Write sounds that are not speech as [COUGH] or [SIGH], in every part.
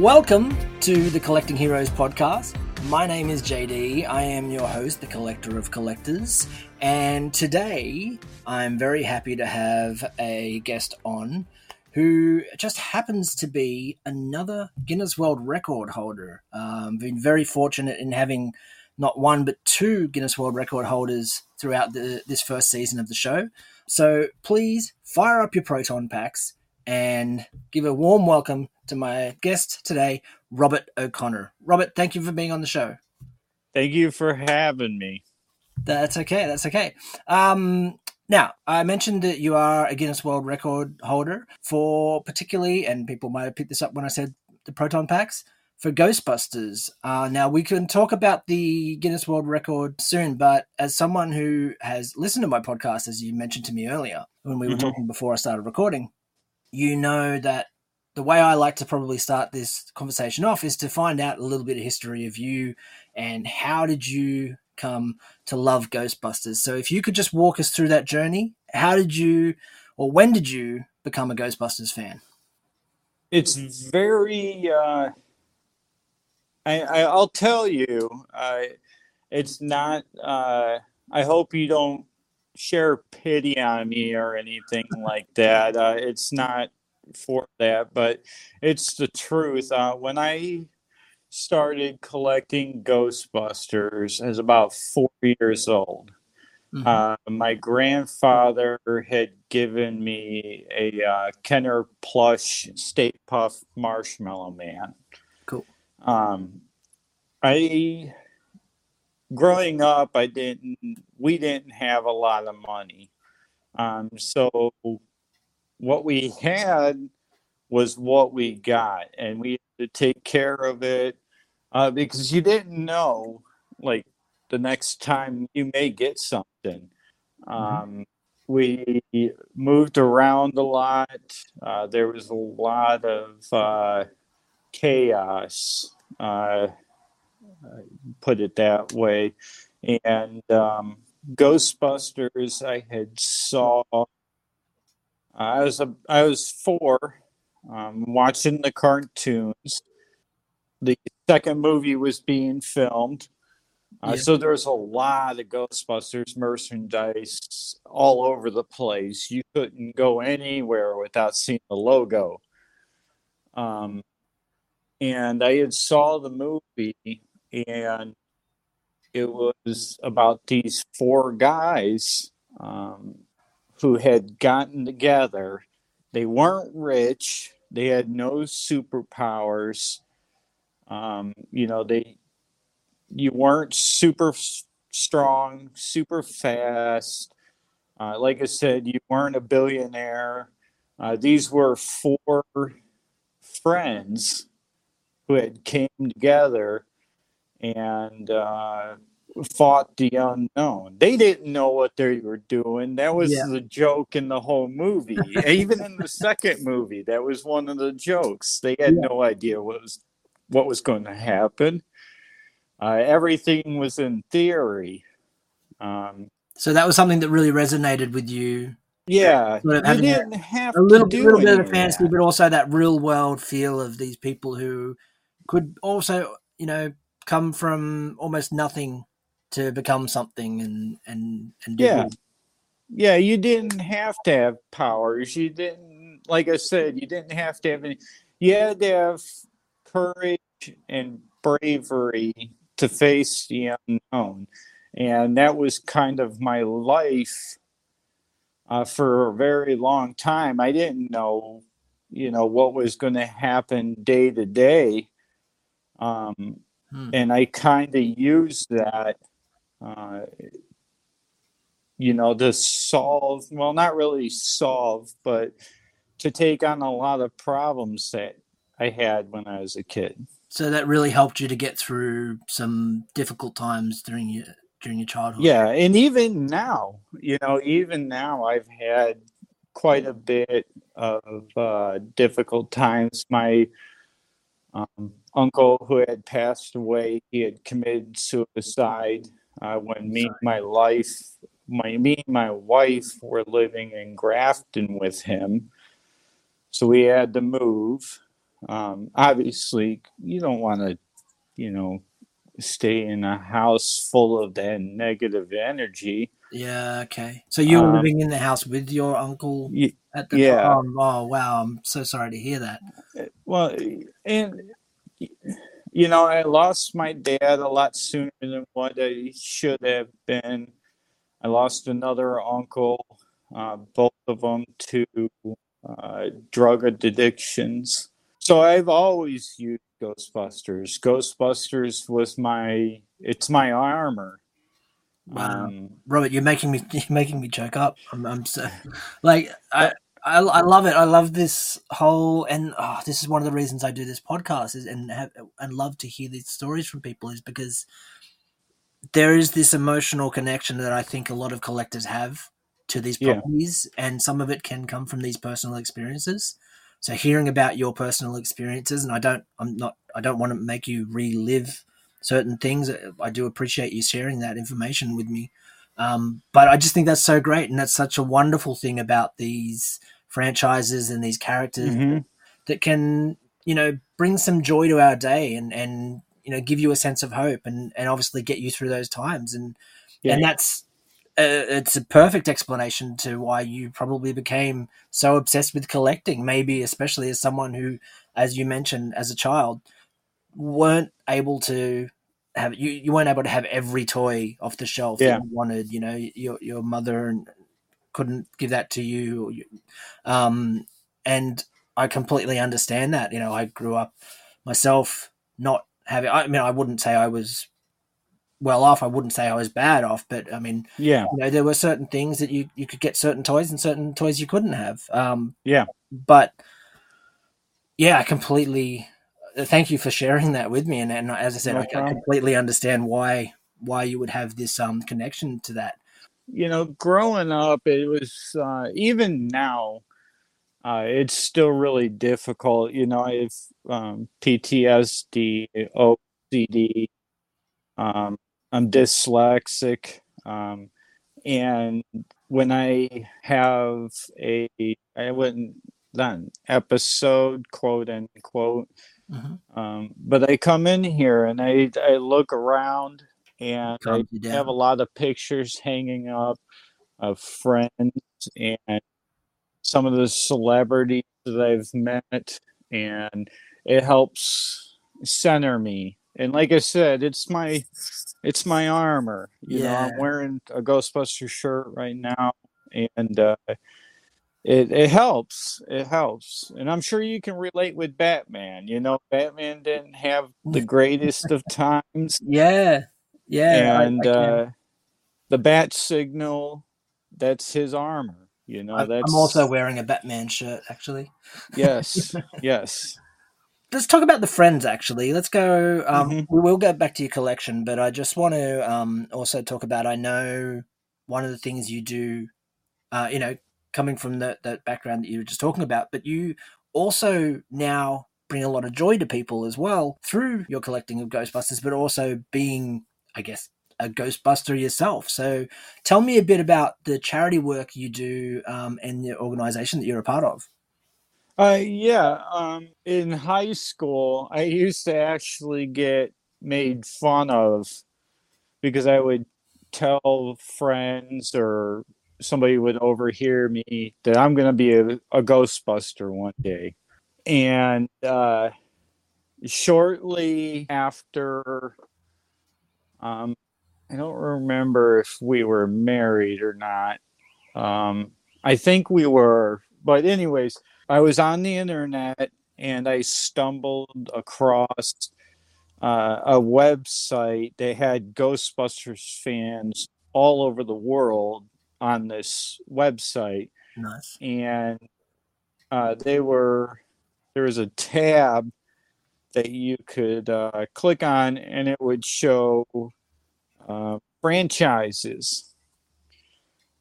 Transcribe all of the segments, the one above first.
Welcome to the Collecting Heroes podcast. My name is JD. I am your host, the collector of collectors. And today I'm very happy to have a guest on who just happens to be another Guinness World Record holder. Um, been very fortunate in having not one but two Guinness World Record holders throughout the, this first season of the show. So please fire up your proton packs and give a warm welcome to my guest today, Robert O'Connor. Robert, thank you for being on the show. Thank you for having me. That's okay. That's okay. Um, now, I mentioned that you are a Guinness World Record holder for particularly, and people might have picked this up when I said the proton packs for Ghostbusters. Uh, now, we can talk about the Guinness World Record soon, but as someone who has listened to my podcast, as you mentioned to me earlier when we were mm-hmm. talking before I started recording, you know that the way I like to probably start this conversation off is to find out a little bit of history of you and how did you come to love Ghostbusters. So if you could just walk us through that journey, how did you or when did you become a Ghostbusters fan? It's very uh I, I will tell you, uh, it's not. Uh, I hope you don't share pity on me or anything like that. Uh, it's not for that, but it's the truth. Uh, when I started collecting Ghostbusters, as about four years old. Mm-hmm. Uh, my grandfather had given me a uh, Kenner plush Stay Puft Marshmallow Man. Cool. Um, I growing up, I didn't. We didn't have a lot of money, um, so what we had was what we got, and we had to take care of it uh, because you didn't know, like the next time you may get something. Mm-hmm. Um, we moved around a lot. Uh, there was a lot of uh, chaos. Uh, put it that way. And um, Ghostbusters, I had saw. I was a, I was four, um, watching the cartoons. The second movie was being filmed, uh, yeah. so there was a lot of Ghostbusters merchandise all over the place. You couldn't go anywhere without seeing the logo. Um, and I had saw the movie and it was about these four guys um, who had gotten together. They weren't rich. They had no superpowers. Um, you know, they you weren't super strong, super fast. Uh, like I said, you weren't a billionaire. Uh, these were four friends who had came together and uh, fought the unknown. They didn't know what they were doing. That was yeah. the joke in the whole movie. Even in the second movie, that was one of the jokes. They had yeah. no idea what was what was going to happen. Uh, everything was in theory. Um, so that was something that really resonated with you. Yeah, sort of you didn't a, have a little, little bit of fantasy, but also that real world feel of these people who could also, you know, come from almost nothing to become something and and and yeah. good. yeah you didn't have to have powers. You didn't like i said you didn't have to have any you had to have courage and bravery to face the unknown. And that was kind of my life uh, for a very long time. I didn't know you know what was going to happen day to day. Um, Hmm. And I kind of used that, uh, you know, to solve, well, not really solve, but to take on a lot of problems that I had when I was a kid. So that really helped you to get through some difficult times during your during your childhood. Yeah, and even now, you know, even now I've had quite a bit of uh, difficult times. My um, uncle who had passed away. He had committed suicide uh, when me and my life, my me and my wife were living in Grafton with him. So we had to move. Um, obviously, you don't want to, you know, stay in a house full of that negative energy. Yeah. Okay. So you were Um, living in the house with your uncle Y- at the yeah. time. Oh wow! I'm so sorry to hear that. Well, and you know, I lost my dad a lot sooner than what I should have been. I lost another uncle, uh, both of them to uh, drug addictions. So I've always used Ghostbusters. Ghostbusters was my it's my armor. Wow. Um, Robert, you're making me [LAUGHS] you're making me choke up. I'm, I'm so like I, I I love it. I love this whole and oh, this is one of the reasons I do this podcast is and have and love to hear these stories from people is because there is this emotional connection that I think a lot of collectors have to these Yeah. properties, and some of it can come from these personal experiences. So hearing about your personal experiences, and I don't, I'm not, I don't want to make you relive certain things. I do appreciate you sharing that information with me. Um, but I just think that's so great, and that's such a wonderful thing about these franchises and these characters mhm. that can, you know, bring some joy to our day and and you know give you a sense of hope and and obviously get you through those times and Yeah. and that's uh, it's a perfect explanation to why you probably became so obsessed with collecting maybe especially as someone who as you mentioned as a child weren't able to have you, you weren't able to have every toy off the shelf Yeah. that you wanted you know your your mother couldn't give that to you um and i completely understand that you know i grew up myself not having i mean i wouldn't say i was well off i wouldn't say i was bad off but i mean Yeah. you know there were certain things that you you could get certain toys and certain toys you couldn't have um Yeah. but yeah i completely uh, thank you for sharing that with me and, and as i said No I, I completely understand why why you would have this um connection to that you know, growing up, it was uh, even now, uh, it's still really difficult. You know, I have um, PTSD, OCD, um, I'm dyslexic, um, and when I have a, I wouldn't an episode, quote unquote, Mhm. um, but I come in here and I I look around and I have a lot of pictures hanging up of friends and some of the celebrities that I've met, and it helps center me. And like I said, it's my it's my armor. You know, I'm wearing a Ghostbuster shirt right now, and uh, it it helps. It helps, and I'm sure you can relate with Batman. You know, Batman didn't have the greatest of times yeah yeah I- I and uh, the bat signal that's his armor you know I'm- that's I'm also wearing a Batman shirt, actually. yes [LAUGHS] yes Let's talk about the friends. Actually, let's go. Um, Mhm. We will get back to your collection, but I just want to um, also talk about. I know one of the things you do, uh, you know, coming from the that background that you were just talking about, but you also now bring a lot of joy to people as well through your collecting of Ghostbusters, but also being, I guess, a Ghostbuster yourself. So, tell me a bit about the charity work you do um, and the organization that you're a part of. uh, yeah um, in high school i used to actually get made fun of because i would tell friends or somebody would overhear me that i'm going to be a, a ghostbuster one day and uh, shortly after um, I don't remember if we were married or not. Um, I think we were, but anyways, I was on the internet and I stumbled across uh, a website that had Ghostbusters fans all over the world on this website, Nice. and uh, they were there was a tab that you could uh, click on, and it would show uh, franchises.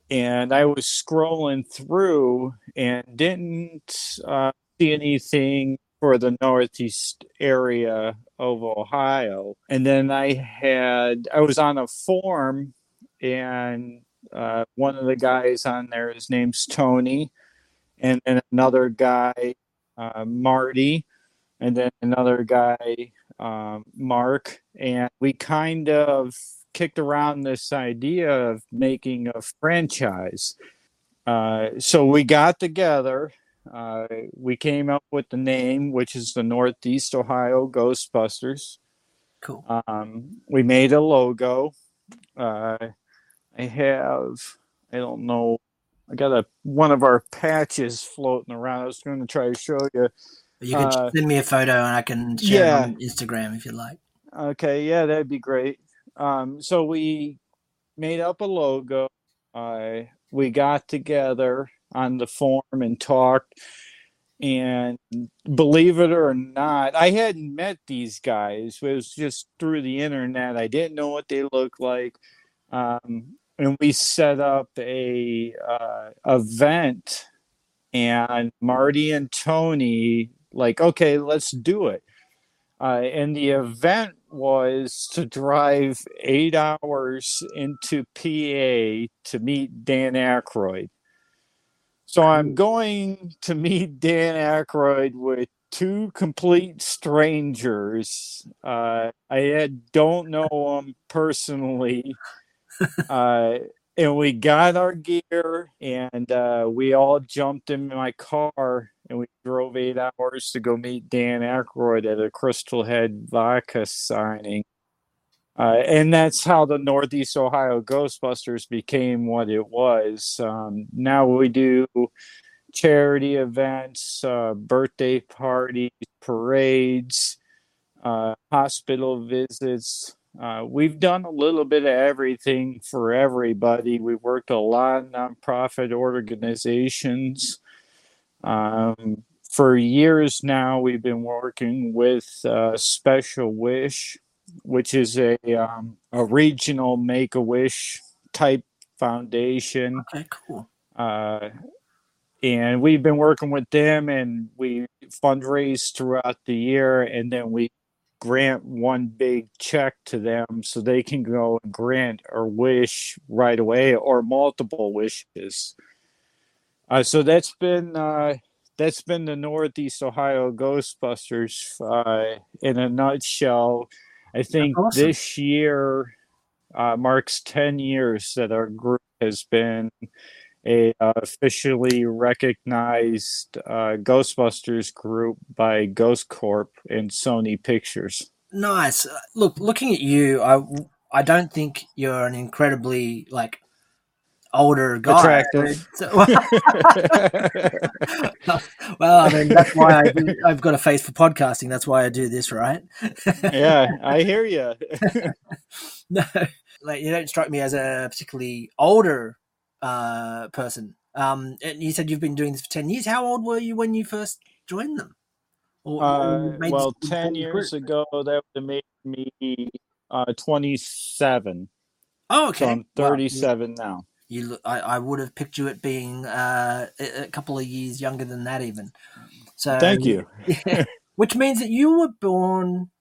And I was scrolling through and didn't uh, see anything for the northeast area of Ohio. And then I had, I was on a form and uh, one of the guys on there, his name's Tony, and then another guy, uh, Marty, and then another guy, um, Mark, and we kind of kicked around this idea of making a franchise. Uh, so we got together. Uh, we came up with the name, which is the Northeast Ohio Ghostbusters. Cool. Um, we made a logo. Uh, I have, I don't know, I got a one of our patches floating around. I was going to try to show you. You can Uh, send me a photo and I can share yeah. it on Instagram if you like. Okay, yeah, that'd be great. Um, so we made up a logo. Uh, we got together on the forum and talked. And believe it or not, I hadn't met these guys. It was just through the internet. I didn't know what they looked like. Um, and we set up a uh, event, and Marty and Tony like, okay, let's do it. Uh, and the event was to drive eight hours into PA to meet Dan Aykroyd. So I'm going to meet Dan Aykroyd with two complete strangers. Uh, I had, don't know them personally. [LAUGHS] uh, and we got our gear and uh, we all jumped in my car and we drove eight hours to go meet Dan Aykroyd at a Crystal Head vodka signing. Uh, and that's how the Northeast Ohio Ghostbusters became what it was. Um, now we do charity events, uh, birthday parties, parades, uh, hospital visits. Uh, we've done a little bit of everything for everybody. We've worked a lot of nonprofit organizations. Um, for years now, we've been working with uh, Special Wish, which is a um, a regional Make a Wish type foundation, Okay, cool. uh, and we've been working with them, and we fundraise throughout the year, and then we grant one big check to them so they can go and grant or wish right away or multiple wishes. Uh, so that's been uh, that's been the Northeast Ohio Ghostbusters uh, in a nutshell. I think awesome. this year uh, marks ten years that our group has been a uh, officially recognized uh, Ghostbusters group by Ghost Corp and Sony Pictures. Nice. Look, looking at you, I I don't think you're an incredibly like older guy. Attractive. So- [LAUGHS] well, I mean that's why I do, I've got a face for podcasting. That's why I do this, right? [LAUGHS] yeah, I hear you. [LAUGHS] no, like you don't strike me as a particularly older uh, person. Um, and you said you've been doing this for ten years. How old were you when you first joined them? Or, or Uh, well, 10 years group? ago, that would have made me uh, 27. Oh, So okay. I'm Wow, you- 37 now. You, look, I, I would have picked you at being uh, a, couple of years younger than that, even. So Thank you. [LAUGHS] Which means that you were born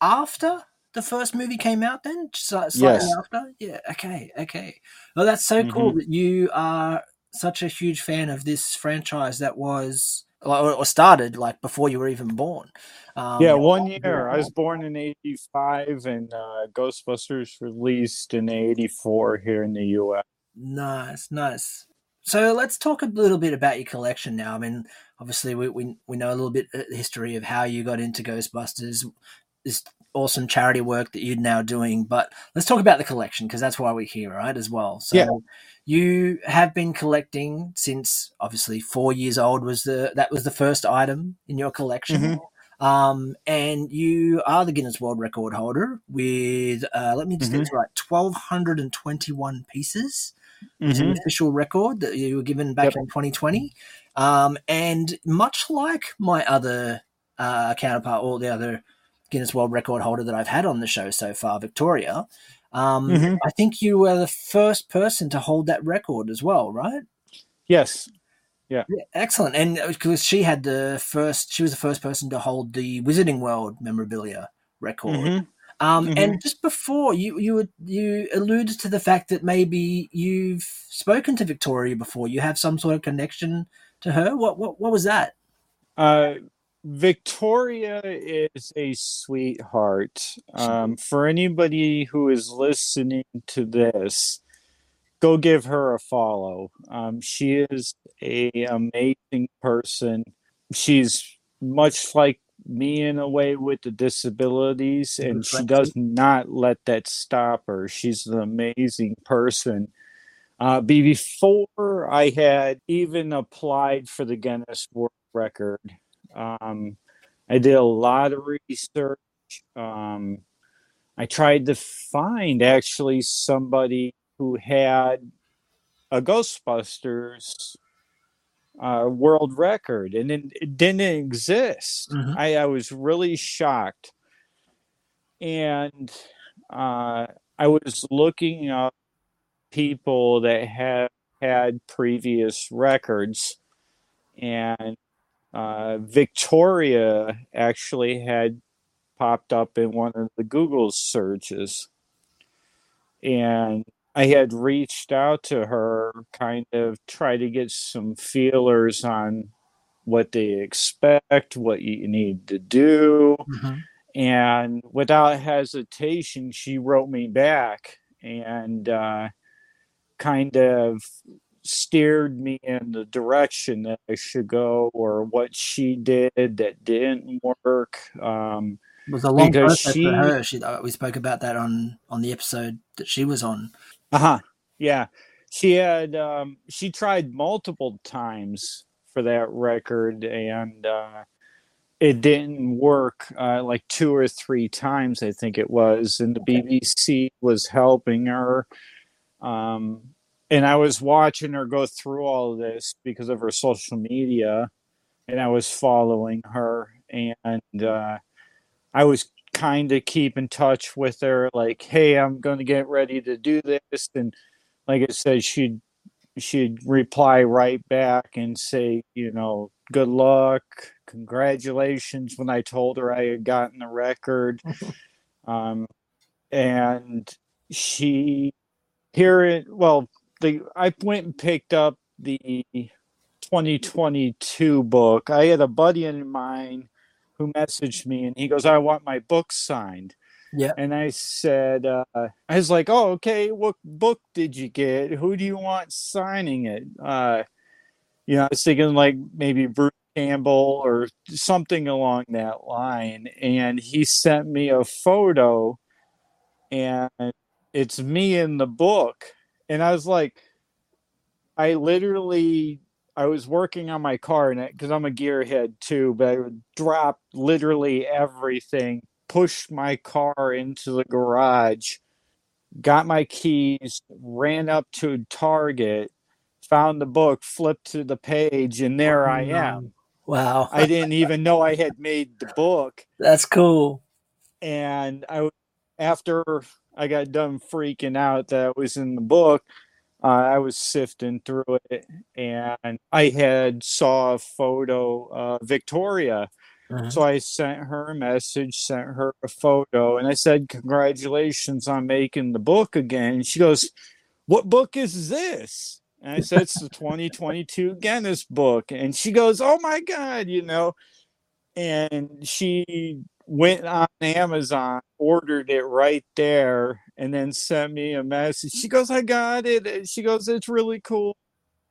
after the first movie came out. Then Sli- slightly Yes. after. Yeah. Okay. Okay. Well, that's so cool that you are such a huge fan of this franchise that was or, or started like before you were even born. Um, yeah, one year. I was born in 85 and uh, Ghostbusters released in 84 here in the US. Nice, nice. So let's talk a little bit about your collection now. I mean, obviously we we, we know a little bit of the history of how you got into Ghostbusters, this awesome charity work that you're now doing. But let's talk about the collection because that's why we're here, right? As well. So Yeah. you have been collecting since obviously four years old was the that was the first item in your collection. Mhm. Um, and you are the Guinness World Record holder with, uh, let me just get Mhm. this right, 1,221 pieces is an Mhm. official record that you were given back Yep. in 2020. Um, and much like my other uh, counterpart, all the other Guinness World Record holder that I've had on the show so far, Victoria, um, Mhm. I think you were the first person to hold that record as well, right? Yes. Yeah, excellent. And because she had the first, she was the first person to hold the Wizarding World memorabilia record. Mhm. Um, Mhm. And just before you you you alluded to the fact that maybe you've spoken to Victoria before. You have some sort of connection to her. What what what was that? Uh, Victoria is a sweetheart. Um, for anybody who is listening to this, go give her a follow. Um, she is a amazing person. She's much like me in a way with the disabilities, and she does not let that stop her. She's an amazing person. Uh, before I had even applied for the Guinness World Record, um, I did a lot of research. Um, I tried to find actually somebody who had a Ghostbusters uh, world record, and it, it didn't exist. Mhm. I, I was really shocked, and uh, I was looking up people that have had previous records, and uh, Victoria actually had popped up in one of the Google searches, and I had reached out to her, kind of try to get some feelers on what they expect, what you need to do. Mhm. And without hesitation, she wrote me back and uh, kind of steered me in the direction that I should go or what she did that didn't work. Um, It was a long process she- for her. She, uh, we spoke about that on on the episode that she was on. Uh-huh. Yeah. She had um she tried multiple times for that record and uh it didn't work uh like two or three times I think it was and the BBC was helping her um and I was watching her go through all of this because of her social media and I was following her and uh I was kind of keep in touch with her like hey i'm going to get ready to do this and like i said she'd she'd reply right back and say you know good luck congratulations when i told her i had gotten the record. [LAUGHS] Um and she here it well the i went and picked up the 2022 book i had a buddy in mine who messaged me and he goes, I want my book signed. Yeah. And I said, uh, I was like, oh, okay, what book did you get? Who do you want signing it? Uh, you know, I was thinking like maybe Bruce Campbell or something along that line. And he sent me a photo and it's me in the book. And I was like, I literally I was working on my car and it because I'm a gearhead too, but I would drop literally everything, push my car into the garage, got my keys, ran up to Target, found the book, flipped to the page, and there I mm-hmm. am. Wow, I didn't even know I had made the book. [LAUGHS] that's cool. And I after I got done freaking out that was in the book, uh, I was sifting through it, and I had saw a photo of Victoria. Mhm. So I sent her a message, sent her a photo, and I said, "Congratulations on making the book again." And she goes, "What book is this?" And I said, "It's the 2022 Guinness book." And she goes, "Oh my god!" You know, and she went on Amazon, ordered it right there, and then sent me a message. She goes, I got it. She goes, It's really cool.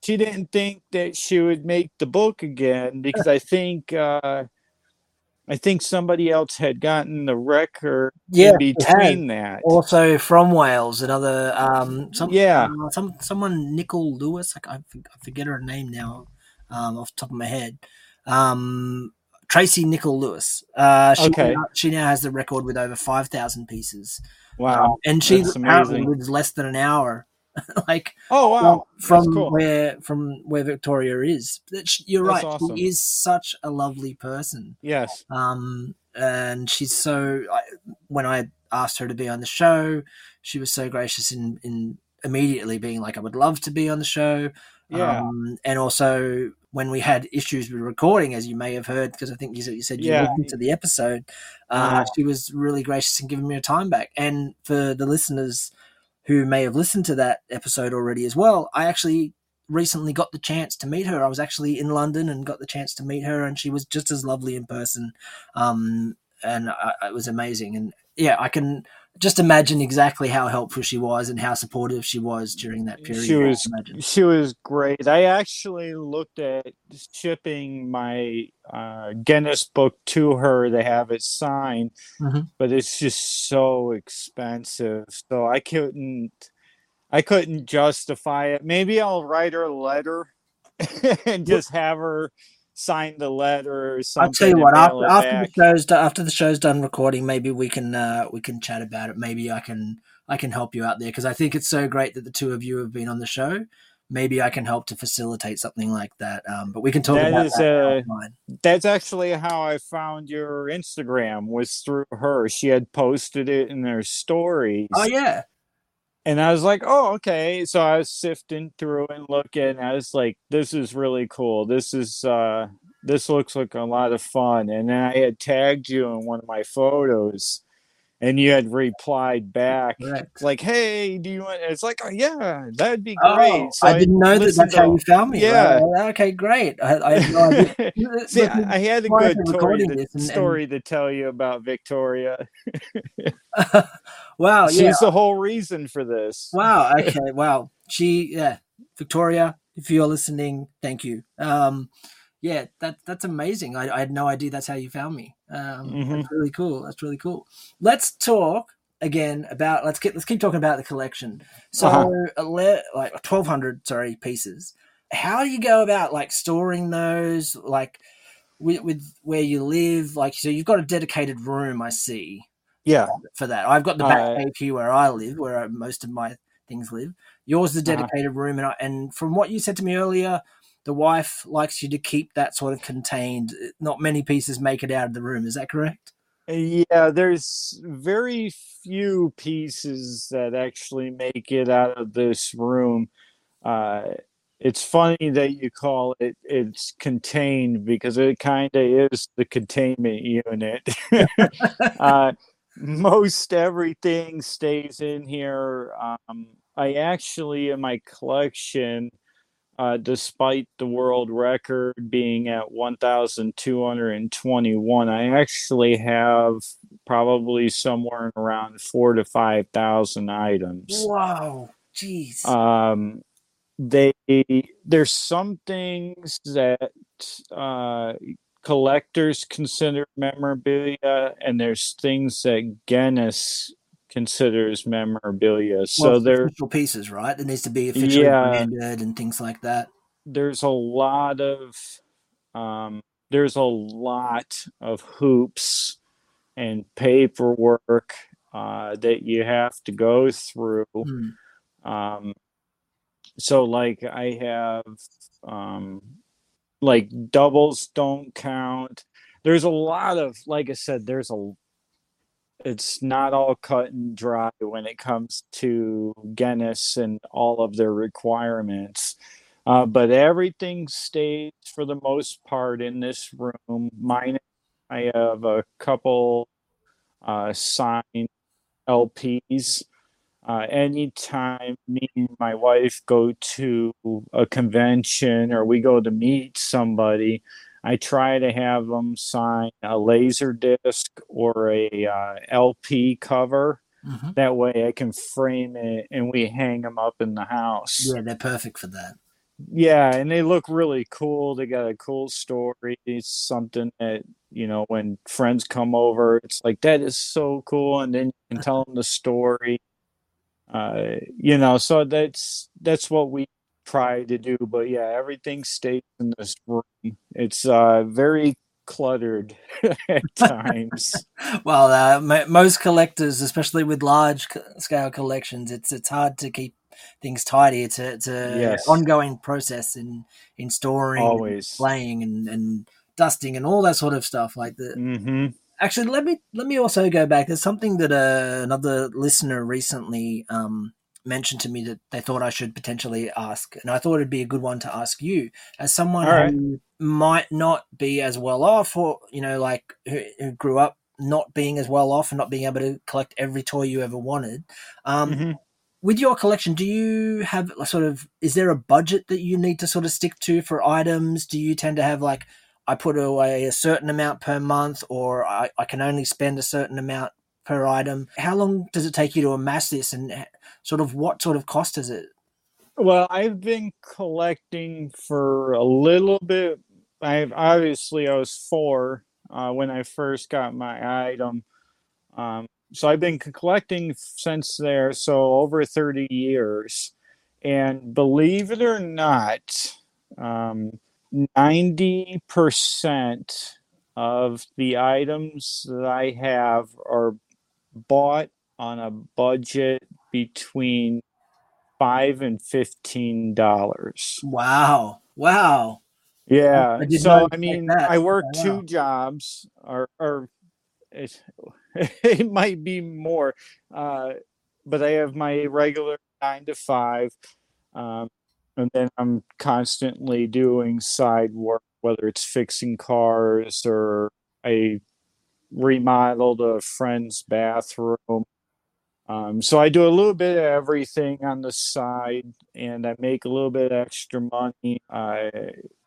She didn't think that she would make the book again because I think uh I think somebody else had gotten the record Yeah, in between that. Also from Wales, another um, some, Yeah. uh, some someone Nicole Lewis. I, I, I forget her name now, um, off the top of my head. Um, Tracy Nicole Lewis. Uh, she Okay. now, she now has the record with over five thousand pieces. Wow. Um, and she apparently lives less than an hour, [LAUGHS] like Oh wow. from That's cool. where from where Victoria is. She- You're That's right. awesome. She is such a lovely person. Yes. Um, and she's so. I, when I asked her to be on the show, she was so gracious in in immediately being like, "I would love to be on the show." Yeah. Um, and also when we had issues with recording, as you may have heard, because I think you said you said you Yeah. listened to the episode, uh, Uh-huh. she was really gracious in giving me her time back. And for the listeners who may have listened to that episode already as well, I actually recently got the chance to meet her. I was actually in London and got the chance to meet her, and she was just as lovely in person. Um, and I, it was amazing. And yeah, I can just imagine exactly how helpful she was and how supportive she was during that period. She was she was great. I actually looked at shipping my uh, Guinness book to her to have it signed, mm-hmm. but it's just so expensive. So I couldn't I couldn't justify it. Maybe I'll write her a letter [LAUGHS] and just have her sign the letter or something. I'll tell you what. After, after the show's after the show's done recording, maybe we can uh, we can chat about it. Maybe I can I can help you out there because I think it's so great that the two of you have been on the show. Maybe I can help to facilitate something like that. Um, but we can talk that about is, that. Uh, that's actually how I found your Instagram was through her. She had posted it in their stories. Oh yeah and I was like, oh, okay. So I was sifting through and looking. I was like, this is really cool. This is uh this looks like a lot of fun. And then I had tagged you in one of my photos and you had replied back Correct. like, "Hey, do you want?" It's like, "Oh yeah, that'd be oh, great." Oh, so I didn't know that that's to, how you found me. Yeah. Right? Okay, great. I, I [LAUGHS] idea. See, I, I had a good story, to, and, story and... to tell you about Victoria. [LAUGHS] wow, [LAUGHS] she's yeah. the whole reason for this. Wow. Okay. Wow. She, yeah, Victoria. If you're listening, thank you. Um, yeah, that that's amazing. I, I had no idea that's how you found me. Um, mm-hmm. That's really cool. That's really cool. Let's talk again about let's get let's keep talking about the collection. So uh-huh. like twelve hundred sorry pieces. How do you go about like storing those? Like with, with where you live, like so you've got a dedicated room. I see. Yeah. For that, I've got the back uh, here where I live, where most of my things live. Yours is a uh-huh. dedicated uh-huh. room, and I, and from what you said to me earlier, the wife likes you to keep that sort of contained. Not many pieces make it out of the room. Is that correct? Yeah, there's very few pieces that actually make it out of this room. Uh, it's funny that you call it it's contained because it kind of is the containment unit. [LAUGHS] uh, most everything stays in here. Um, I actually, in my collection, uh, despite the world record being at 1,221, I actually have probably somewhere around four to 5,000 items. Wow. Jeez. Um, they, there's some things that uh, collectors consider memorabilia, and there's things that Guinness considers memorabilia. So well, they're official pieces, right? It needs to be officially yeah, branded and things like that. There's a lot of um, there's a lot of hoops and paperwork uh, that you have to go through. Mm. Um, so like I have um, like doubles don't count. There's a lot of like I said, there's a it's not all cut and dry when it comes to Guinness and all of their requirements. Uh, but everything stays for the most part in this room. Mine, I have a couple uh, signed LPs. Uh, anytime me and my wife go to a convention or we go to meet somebody, I try to have them sign a laser disc or a uh, LP cover. Mm-hmm. That way I can frame it and we hang them up in the house. Yeah, they're perfect for that. Yeah, and they look really cool. They got a cool story. It's something that, you know, when friends come over, it's like, that is so cool. And then you can tell them the story. Uh, you know, so that's that's what we try to do. But yeah, everything stays in this room. It's uh, very cluttered [LAUGHS] at [LAUGHS] times. well, uh, m- most collectors, especially with large scale collections, it's it's hard to keep things tidy. It's a it's a yes. ongoing process in in storing, always and playing and and dusting and all that sort of stuff. Like the. Mm-hmm. Actually, let me let me also go back. There's something that uh, another listener recently um, mentioned to me that they thought I should potentially ask, and I thought it'd be a good one to ask you as someone right. who might not be as well off, or you know, like who, who, grew up not being as well off and not being able to collect every toy you ever wanted. Um, mm-hmm. with your collection, do you have a sort of is there a budget that you need to sort of stick to for items? Do you tend to have like I put away a certain amount per month, or I, I can only spend a certain amount per item? How long does it take you to amass this, and sort of what sort of cost is it? Well, I've been collecting for a little bit. I obviously I was four uh, when I first got my item. Um, so I've been collecting since there, so over 30 years. And believe it or not, um, 90% of the items that I have are bought on a budget between five and fifteen dollars. Wow. Wow. Yeah. I so I mean. I work wow. two jobs or or it, [LAUGHS] it might be more. Uh, but I have my regular nine to five. Um, and then I'm constantly doing side work, whether it's fixing cars or I remodeled a friend's bathroom. Um, so I do a little bit of everything on the side, and I make a little bit extra money. I,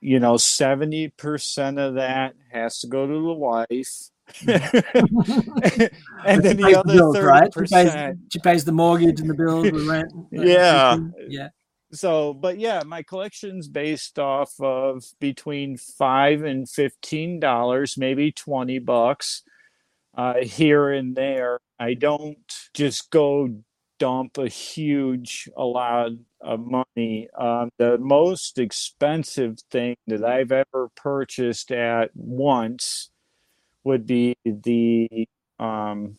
you know, seventy percent of that has to go to the wife. [LAUGHS] and then the other thirty percent, she, she pays the mortgage and the bills, the rent. [LAUGHS] yeah, yeah. So, but yeah, my collection's based off of between five and fifteen dollars, maybe twenty bucks uh, here and there. I don't just go dump a huge a lot of money. Um, the most expensive thing that I've ever purchased at once would be the um,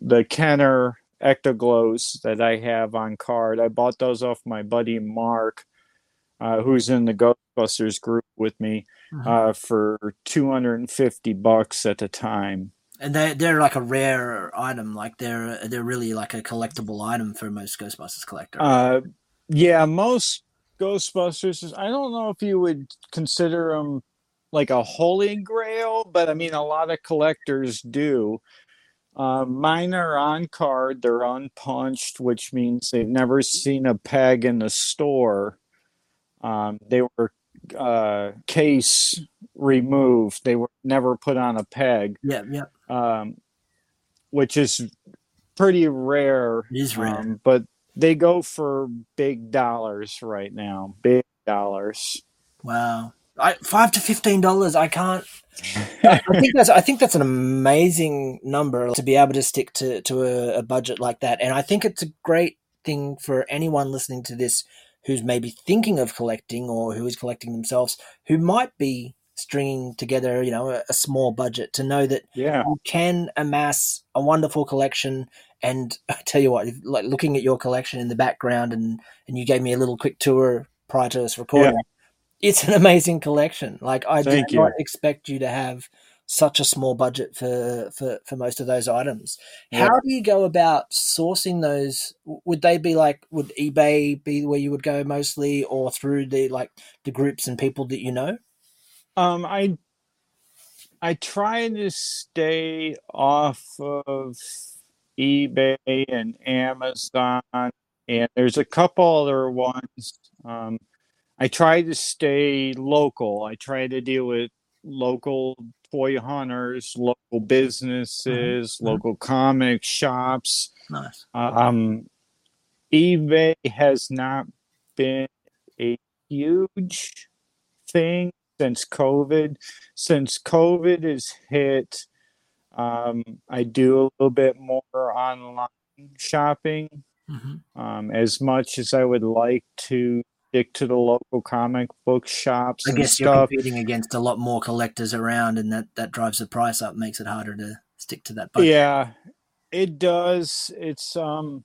the Kenner Ectoglows that I have on card. I bought those off my buddy Mark, uh, who's in the Ghostbusters group with me, mm-hmm. uh, for 250 bucks at the time. And they they're like a rare item, like they're they're really like a collectible item for most Ghostbusters collectors. Uh, yeah, most Ghostbusters. I don't know if you would consider them like a holy grail, but I mean, a lot of collectors do. Uh, mine are on card, they're unpunched, which means they've never seen a peg in the store. Um, they were uh, case removed, they were never put on a peg. Yeah, yeah. Um, which is pretty rare. It is rare. Um, but they go for big dollars right now. Big dollars. Wow. I, five to fifteen dollars. I can't. I think that's. I think that's an amazing number to be able to stick to to a, a budget like that, and I think it's a great thing for anyone listening to this who's maybe thinking of collecting or who is collecting themselves, who might be stringing together, you know, a, a, small budget to know that yeah. you can amass a wonderful collection. And [LAUGHS] I tell you what, if, like looking at your collection in the background, and and you gave me a little quick tour prior to this recording. Yeah it's an [LAUGHS] amazing collection. Like I Thank did you. not expect you to have such a small budget for for, for most of those items. Yeah. How do you go about sourcing those? Would they be like would eBay be where you would go mostly, or through the like the groups and people that you know? Um, I I try to stay off of eBay and Amazon, and there's a couple other ones. Um, I try to stay local. I try to deal with local toy hunters, local businesses, mm-hmm. local comic shops. Nice. Um, eBay has not been a huge thing since COVID. Since COVID has hit, um, I do a little bit more online shopping. Mm-hmm. Um, as much as I would like to stick to the local comic book shops. I guess stuff. you're competing against a lot more collectors around, and that that drives the price up, makes it harder to stick to that. Budget. Yeah, it does. It's um,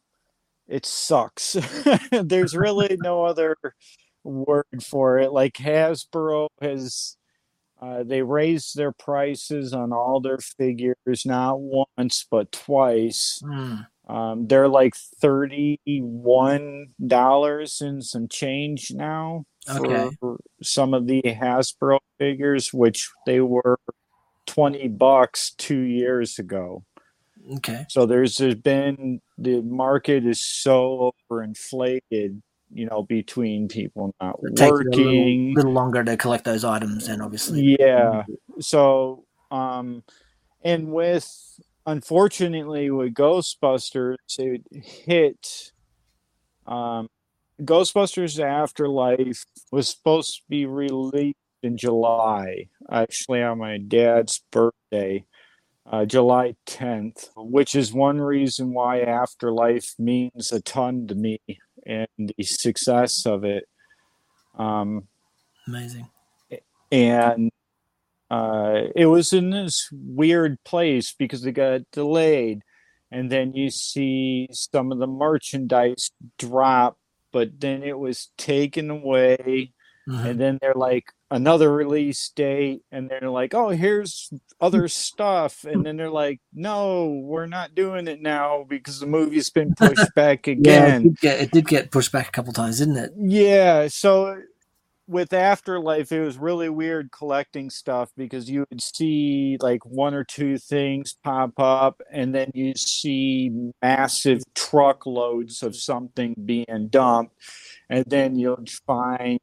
it sucks. [LAUGHS] There's really no [LAUGHS] other word for it. Like Hasbro has. Uh, they raised their prices on all their figures not once but twice. Mm. Um, they're like thirty-one dollars and some change now okay. for some of the Hasbro figures, which they were twenty bucks two years ago. Okay. So there's, there's been the market is so overinflated, you know, between people not It takes a little, working. little longer to collect those items, and obviously, Yeah. So, um, and with unfortunately with Ghostbusters, it hit. Um, Ghostbusters Afterlife was supposed to be released in July, actually on my dad's birthday, uh, July 10th, which is one reason why Afterlife means a ton to me and the success of it. Um, amazing. and uh, it was in this weird place because it got delayed and then you see some of the merchandise drop but then it was taken away Mhm. and then they're like another release date and they're like oh here's other [LAUGHS] stuff and then they're like no we're not doing it now because the movie's been pushed back [LAUGHS] Yeah, it again did, get, it did get pushed back a couple times, didn't it? yeah, so with Afterlife, it was really weird collecting stuff because you would see like one or two things pop up, and then you see massive truckloads of something being dumped, and then you'll find,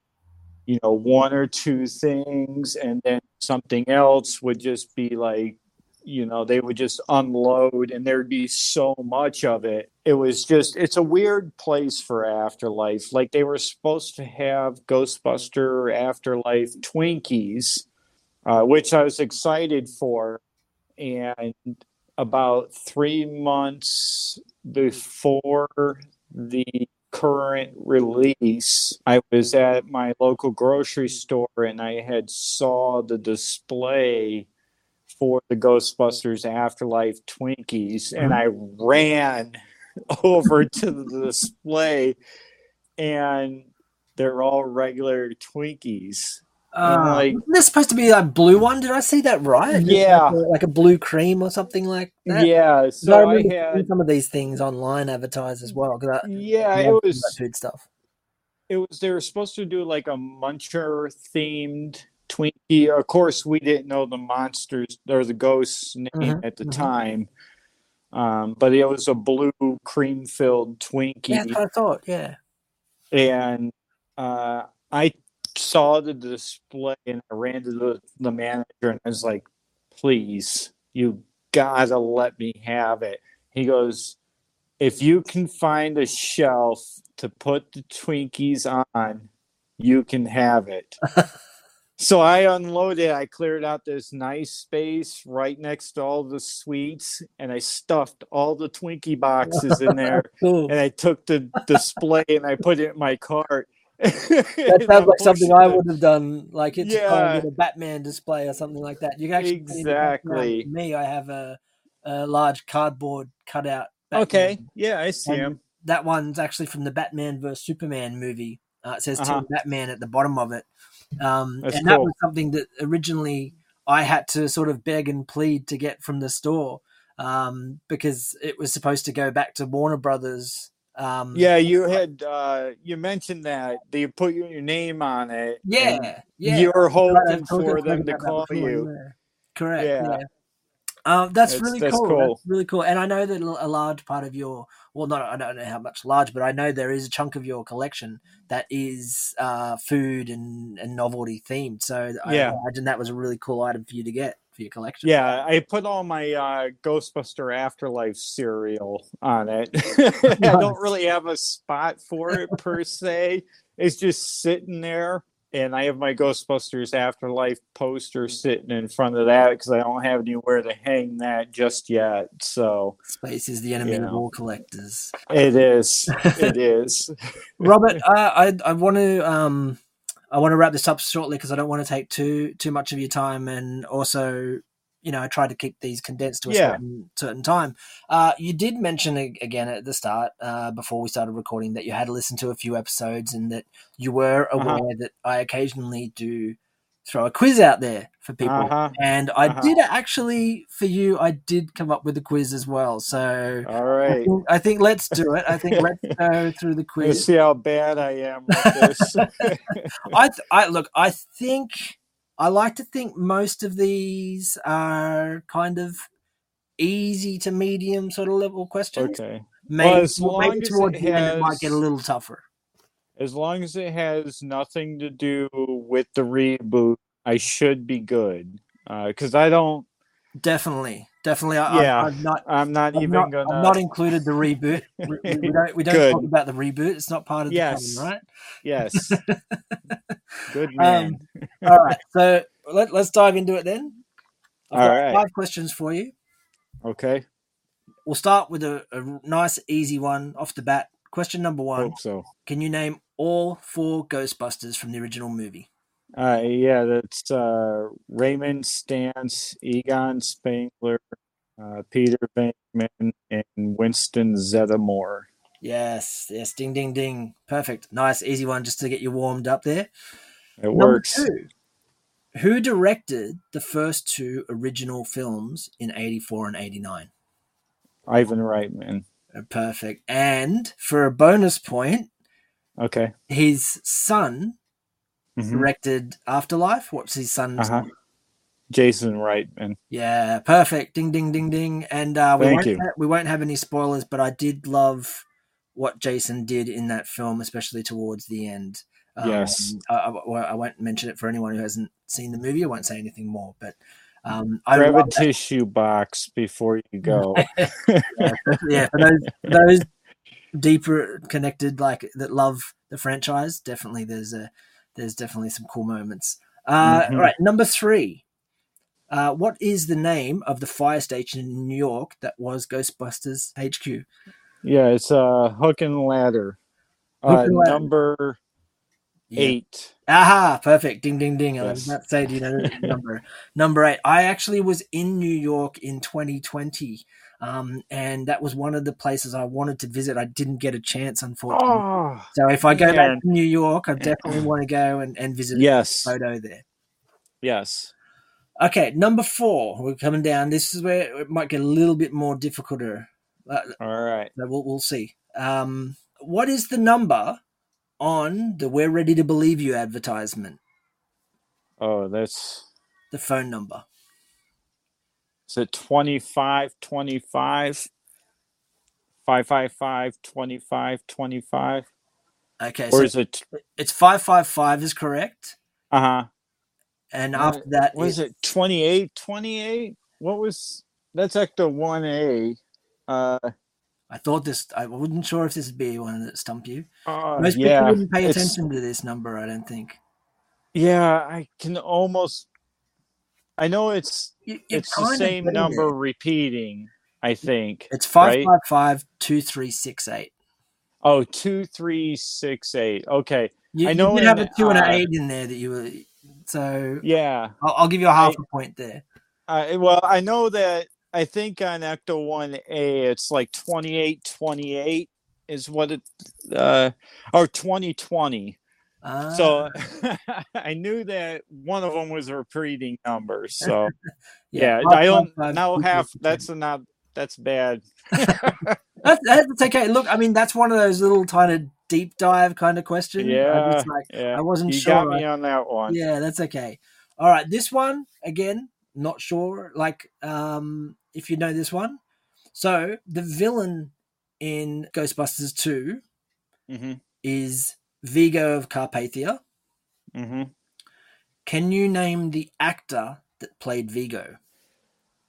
you know, one or two things, and then something else would just be like, you know, they would just unload, and there'd be so much of it. It was just it's a weird place for afterlife. Like they were supposed to have ghostbuster afterlife twinkies uh, which i was excited for. And about three months before the current release i was at my local grocery store and i had saw the display for the ghostbusters afterlife twinkies and i ran [LAUGHS] over to the display and they're all regular Twinkies. Uh, like- there supposed to be a blue one? Did I see that right? Yeah. like a, like a blue cream or something like that. yeah, So I I had some of these things online advertised as well. Because yeah, I it was that food stuff. it was they were supposed to do like a muncher themed Twinkie. Of course, we didn't know the monsters or the ghosts' name Mhm, at the mhm. time. Um, but it was a blue cream filled Twinkie. Yeah, that's what I thought. Yeah. and uh, I saw the display and I ran to the, the manager and I was like, please, you gotta let me have it. He goes, if you can find a shelf to put the Twinkies on, you can have it. [LAUGHS] so I unloaded, I cleared out this nice space right next to all the sweets, and I stuffed all the Twinkie boxes in [LAUGHS] there Cool. and I took the display and I put it in my cart. That [LAUGHS] sounds like something I would have done. Like it's Yeah. a Batman display or something like that. You can actually see in the background, Exactly. Me, I have a, a large cardboard cutout. Batman. Okay, yeah, I see And him. That one's actually from the Batman vs Superman movie. Uh, it says Uh-huh. Team Batman at the bottom of it. Um, and that was something that originally I had to sort of beg and plead to get from the store um, because it was supposed to go back to Warner Brothers. Um, Yeah, you had uh you mentioned that they put your name on it. yeah, yeah. You were hoping for them to call before, you. yeah. Correct. Yeah. Yeah. Um, that's, That's- really that's cool. cool. That's really cool. And I know that a large part of your, well, not I don't know how much large, but I know there is a chunk of your collection that is uh, food and, and novelty themed. So I imagine that was a really cool item for you to get for your collection. Yeah, I put all my uh, Ghostbuster Afterlife cereal on it. [LAUGHS] I don't really have a spot for it per se. It's just sitting there, and I have my Ghostbusters Afterlife poster sitting in front of that because I don't have anywhere to hang that just yet. So Space is the enemy of all collectors. it is. It [LAUGHS] is. Robert, uh, I I want to um I want to wrap this up shortly because I don't want to take too too much of your time, and also you know I try to keep these condensed to a Yeah. certain certain time. Uh, you did mention again at the start uh, before we started recording that you had listened to a few episodes and that you were aware Uh-huh. that I occasionally do throw a quiz out there for people. Uh-huh. And I Uh-huh. did actually for you. I did come up with a quiz as well. So all right. I think, I think let's do it. I think let's [LAUGHS] go through the quiz. Let's see how bad I am with this. [LAUGHS] I, th- I look. I think I like to think most of these are kind of easy to medium sort of level questions. Okay. Maybe, as long maybe as towards it the end it might has- get a little tougher. As long as it has nothing to do with the reboot, I should be good. Uh, because I don't. Definitely, definitely. I, Yeah. I, I've not. I'm not I've even not, gonna. I've not included the reboot. [LAUGHS] We, we- don't. We don't Good. talk about the reboot. It's not part of the Yes. canon, right? Yes. [LAUGHS] good Um, man. All right. So let, let's dive into it then. I've All got right. five questions for you. okay. We'll start with a, a nice, easy one off the bat. Question number one: Hope so. Can you name all four Ghostbusters from the original movie? Uh, yeah, that's uh, Raymond Stantz, Egon Spengler, uh, Peter Venkman, and Winston Zeddemore. Yes, yes, ding, ding, ding. Perfect. Nice, easy one just to get you warmed up there. It Number works. two. Who directed the first two original films in 84 and 89? Ivan Reitman. Uh, Perfect. And for a bonus point, Okay. his son Mhm. directed Afterlife. What's his son's Uh-huh. name? Jason Reitman. Yeah, perfect. Ding, ding, ding, ding. And uh, we, Thank won't ha- we won't have any spoilers, but I did love what Jason did in that film, especially towards the end. Um, Yes. I, I, I won't mention it for anyone who hasn't seen the movie. I won't say anything more, but um, I Grab a tissue box before you go. [LAUGHS] yeah, for those those deeper connected like that love the franchise, definitely there's a there's definitely some cool moments. Uh, Mhm. all right, number three. Uh, what is the name of the fire station in New York that was Ghostbusters HQ? yeah, it's a uh, hook and ladder. Hook Uh, and ladder. number Yeah. eight. Aha, perfect. Ding, ding, ding. I was Yes. about to say, do you know [LAUGHS] number? number eight. I actually was in New York in 2020, um, and that was one of the places I wanted to visit. I didn't get a chance, unfortunately. Oh, So if I go man. back to New York, I definitely want to go and, and visit yes. a photo there. Yes. Okay, number four. We're coming down. This is where it might get a little bit more difficult. Uh, All right. we'll, we'll see. Um, what is the number on the "We're Ready to Believe You" advertisement? Oh, that's. The phone number. Is it 25 25? 555 25 25? Okay, Or so is it. it's five five five is correct, Uh huh. and Uh, after that, Was it 28 28? What was. That's Ecto 1A. Uh, I thought this. I wasn't sure if this would be one that stump you. uh, Most yeah. people wouldn't pay attention to this number. I don't think. Yeah, I can almost. I know it's You- you're it's the same number there. repeating. I think. It's five right? five five two three six eight. Oh, two three six eight. Okay. You, I know you did have a two and uh, an eight in there that you were. So Yeah. I'll, I'll give you a half I- a point there. Uh, well, I know that. I think on Ecto One A, it's like twenty eight twenty eight is what it. Uh, or twenty twenty. Ah, So [LAUGHS] I knew that one of them was a repeating number. So [LAUGHS] yeah, five, I don't five, five, now three, That's not. That's bad. That's, that's okay. Look, I mean, that's one of those little kind of deep dive kind of questions. Yeah, just, like, yeah. I wasn't you sure. got me on that one. Yeah, that's okay. All right, this one again, not sure. Like, um, if you know this one, so the villain in Ghostbusters Two hmm is Vigo of Carpathia. hmm Can you name the actor that played Vigo?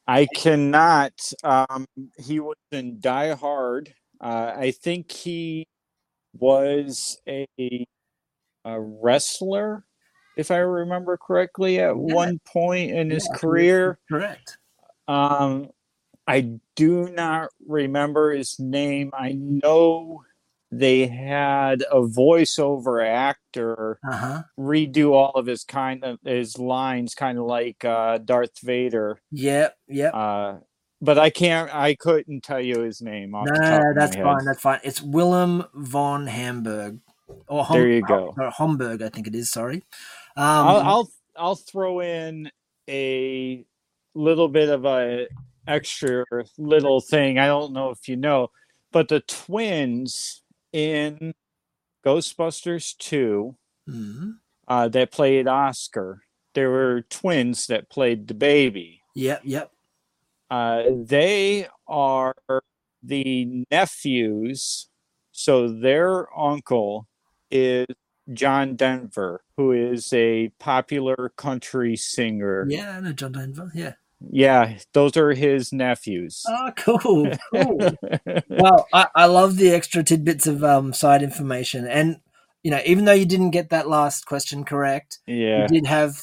I cannot. Um, he was in Die Hard. Uh, I think he was a, a wrestler, if I remember correctly, at Yeah. one point in his Yeah, career. Correct. Um, I do not remember his name. I know they had a voiceover actor Uh huh. redo all of his kind of his lines, kind of like uh, Darth Vader. Yep. Yep. Uh, but I can't. I couldn't tell you his name. No, the top of that's fine. That's fine. It's Willem von Hamburg, or Hom- There you go. or Homburg, I think it is. Sorry. Um, I'll, I'll I'll throw in a little bit of a extra little thing. I don't know if you know, but the twins in Ghostbusters two mhm. uh, that played Oscar, there were twins that played the baby. Yep. Yep. uh, they are the nephews. So their uncle is John Denver, who is a popular country singer. Yeah, I know John Denver. Yeah. Yeah, those are his nephews. Oh, cool, [LAUGHS] cool. well, I, I love the extra tidbits of um, side information, and you know, even though you didn't get that last question correct, yeah, you did have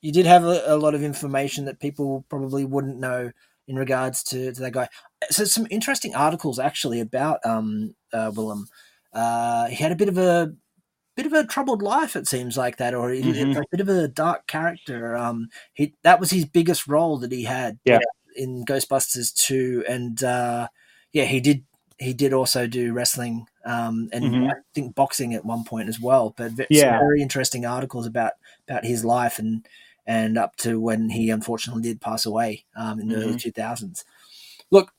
you did have a, a lot of information that people probably wouldn't know in regards to, to that guy. So some interesting articles actually about um, uh, Willem. Uh, he had a bit of a bit of a troubled life, it seems like that, or he, Mhm. a bit of a dark character. Um, he that was his biggest role that he had. Yeah. in Ghostbusters two, and uh, yeah, he did he did also do wrestling um, and Mhm. I think boxing at one point as well. But Yeah. very interesting articles about about his life and and up to when he unfortunately did pass away um, in the early two thousands. Look,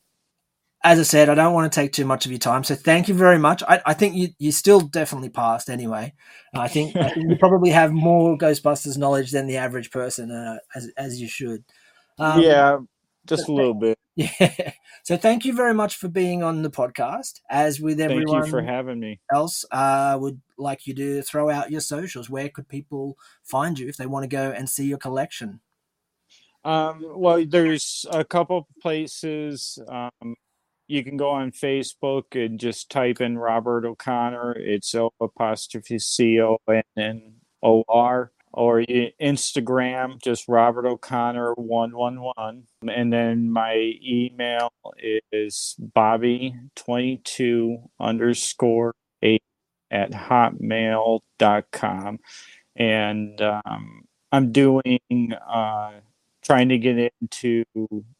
as I said, I don't want to take too much of your time, so thank you very much. I, I think you you still definitely passed anyway. I think, I think you probably have more Ghostbusters knowledge than the average person, uh, as as you should. Um, yeah, just a little bit. [LAUGHS] yeah. So thank you very much for being on the podcast. As with Thank everyone you for having me. else, I would like you to throw out your socials. Where could people find you if they want to go and see your collection? Um, well, there's a couple places. Um, you can go on Facebook and just type in Robert O'Connor. It's O apostrophe C O N N O R. Or Instagram, just Robert O'Connor one one one, and then my email is Bobby twenty two underscore eight at hotmail.com. and um, I'm doing uh, trying to get into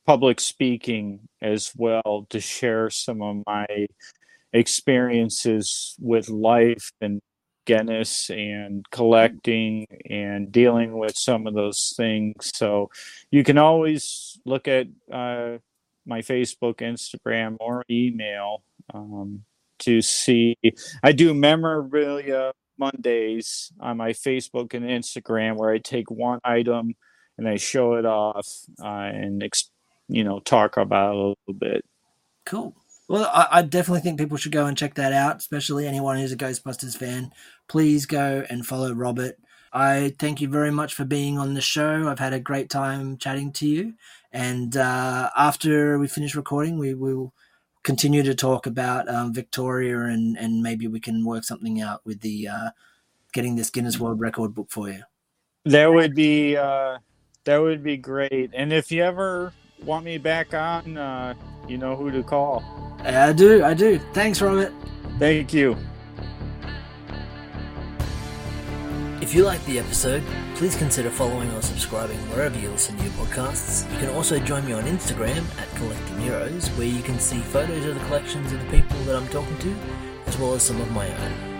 public speaking as well to share some of my experiences with life and Guinness and collecting and dealing with some of those things. So you can always look at uh, my Facebook, Instagram, or email um, to see. I do memorabilia Mondays on my Facebook and Instagram where I take one item and I show it off uh, and ex- you know talk about it a little bit. Cool. Well, I, I definitely think people should go and check that out, especially anyone who's a Ghostbusters fan. Please go and follow Robert. I thank you very much for being on the show. I've had a great time chatting to you. And uh, after we finish recording, we will continue to talk about um, Victoria and, and maybe we can work something out with the uh, getting this Guinness World Record book for you. That would be uh, that would be great. And if you ever want me back on, uh, you know who to call. I do, I do. Thanks, Robert. Thank you. If you liked the episode, please consider following or subscribing wherever you listen to your podcasts. You can also join me on Instagram at Collecting Heroes, where you can see photos of the collections of the people that I'm talking to, as well as some of my own.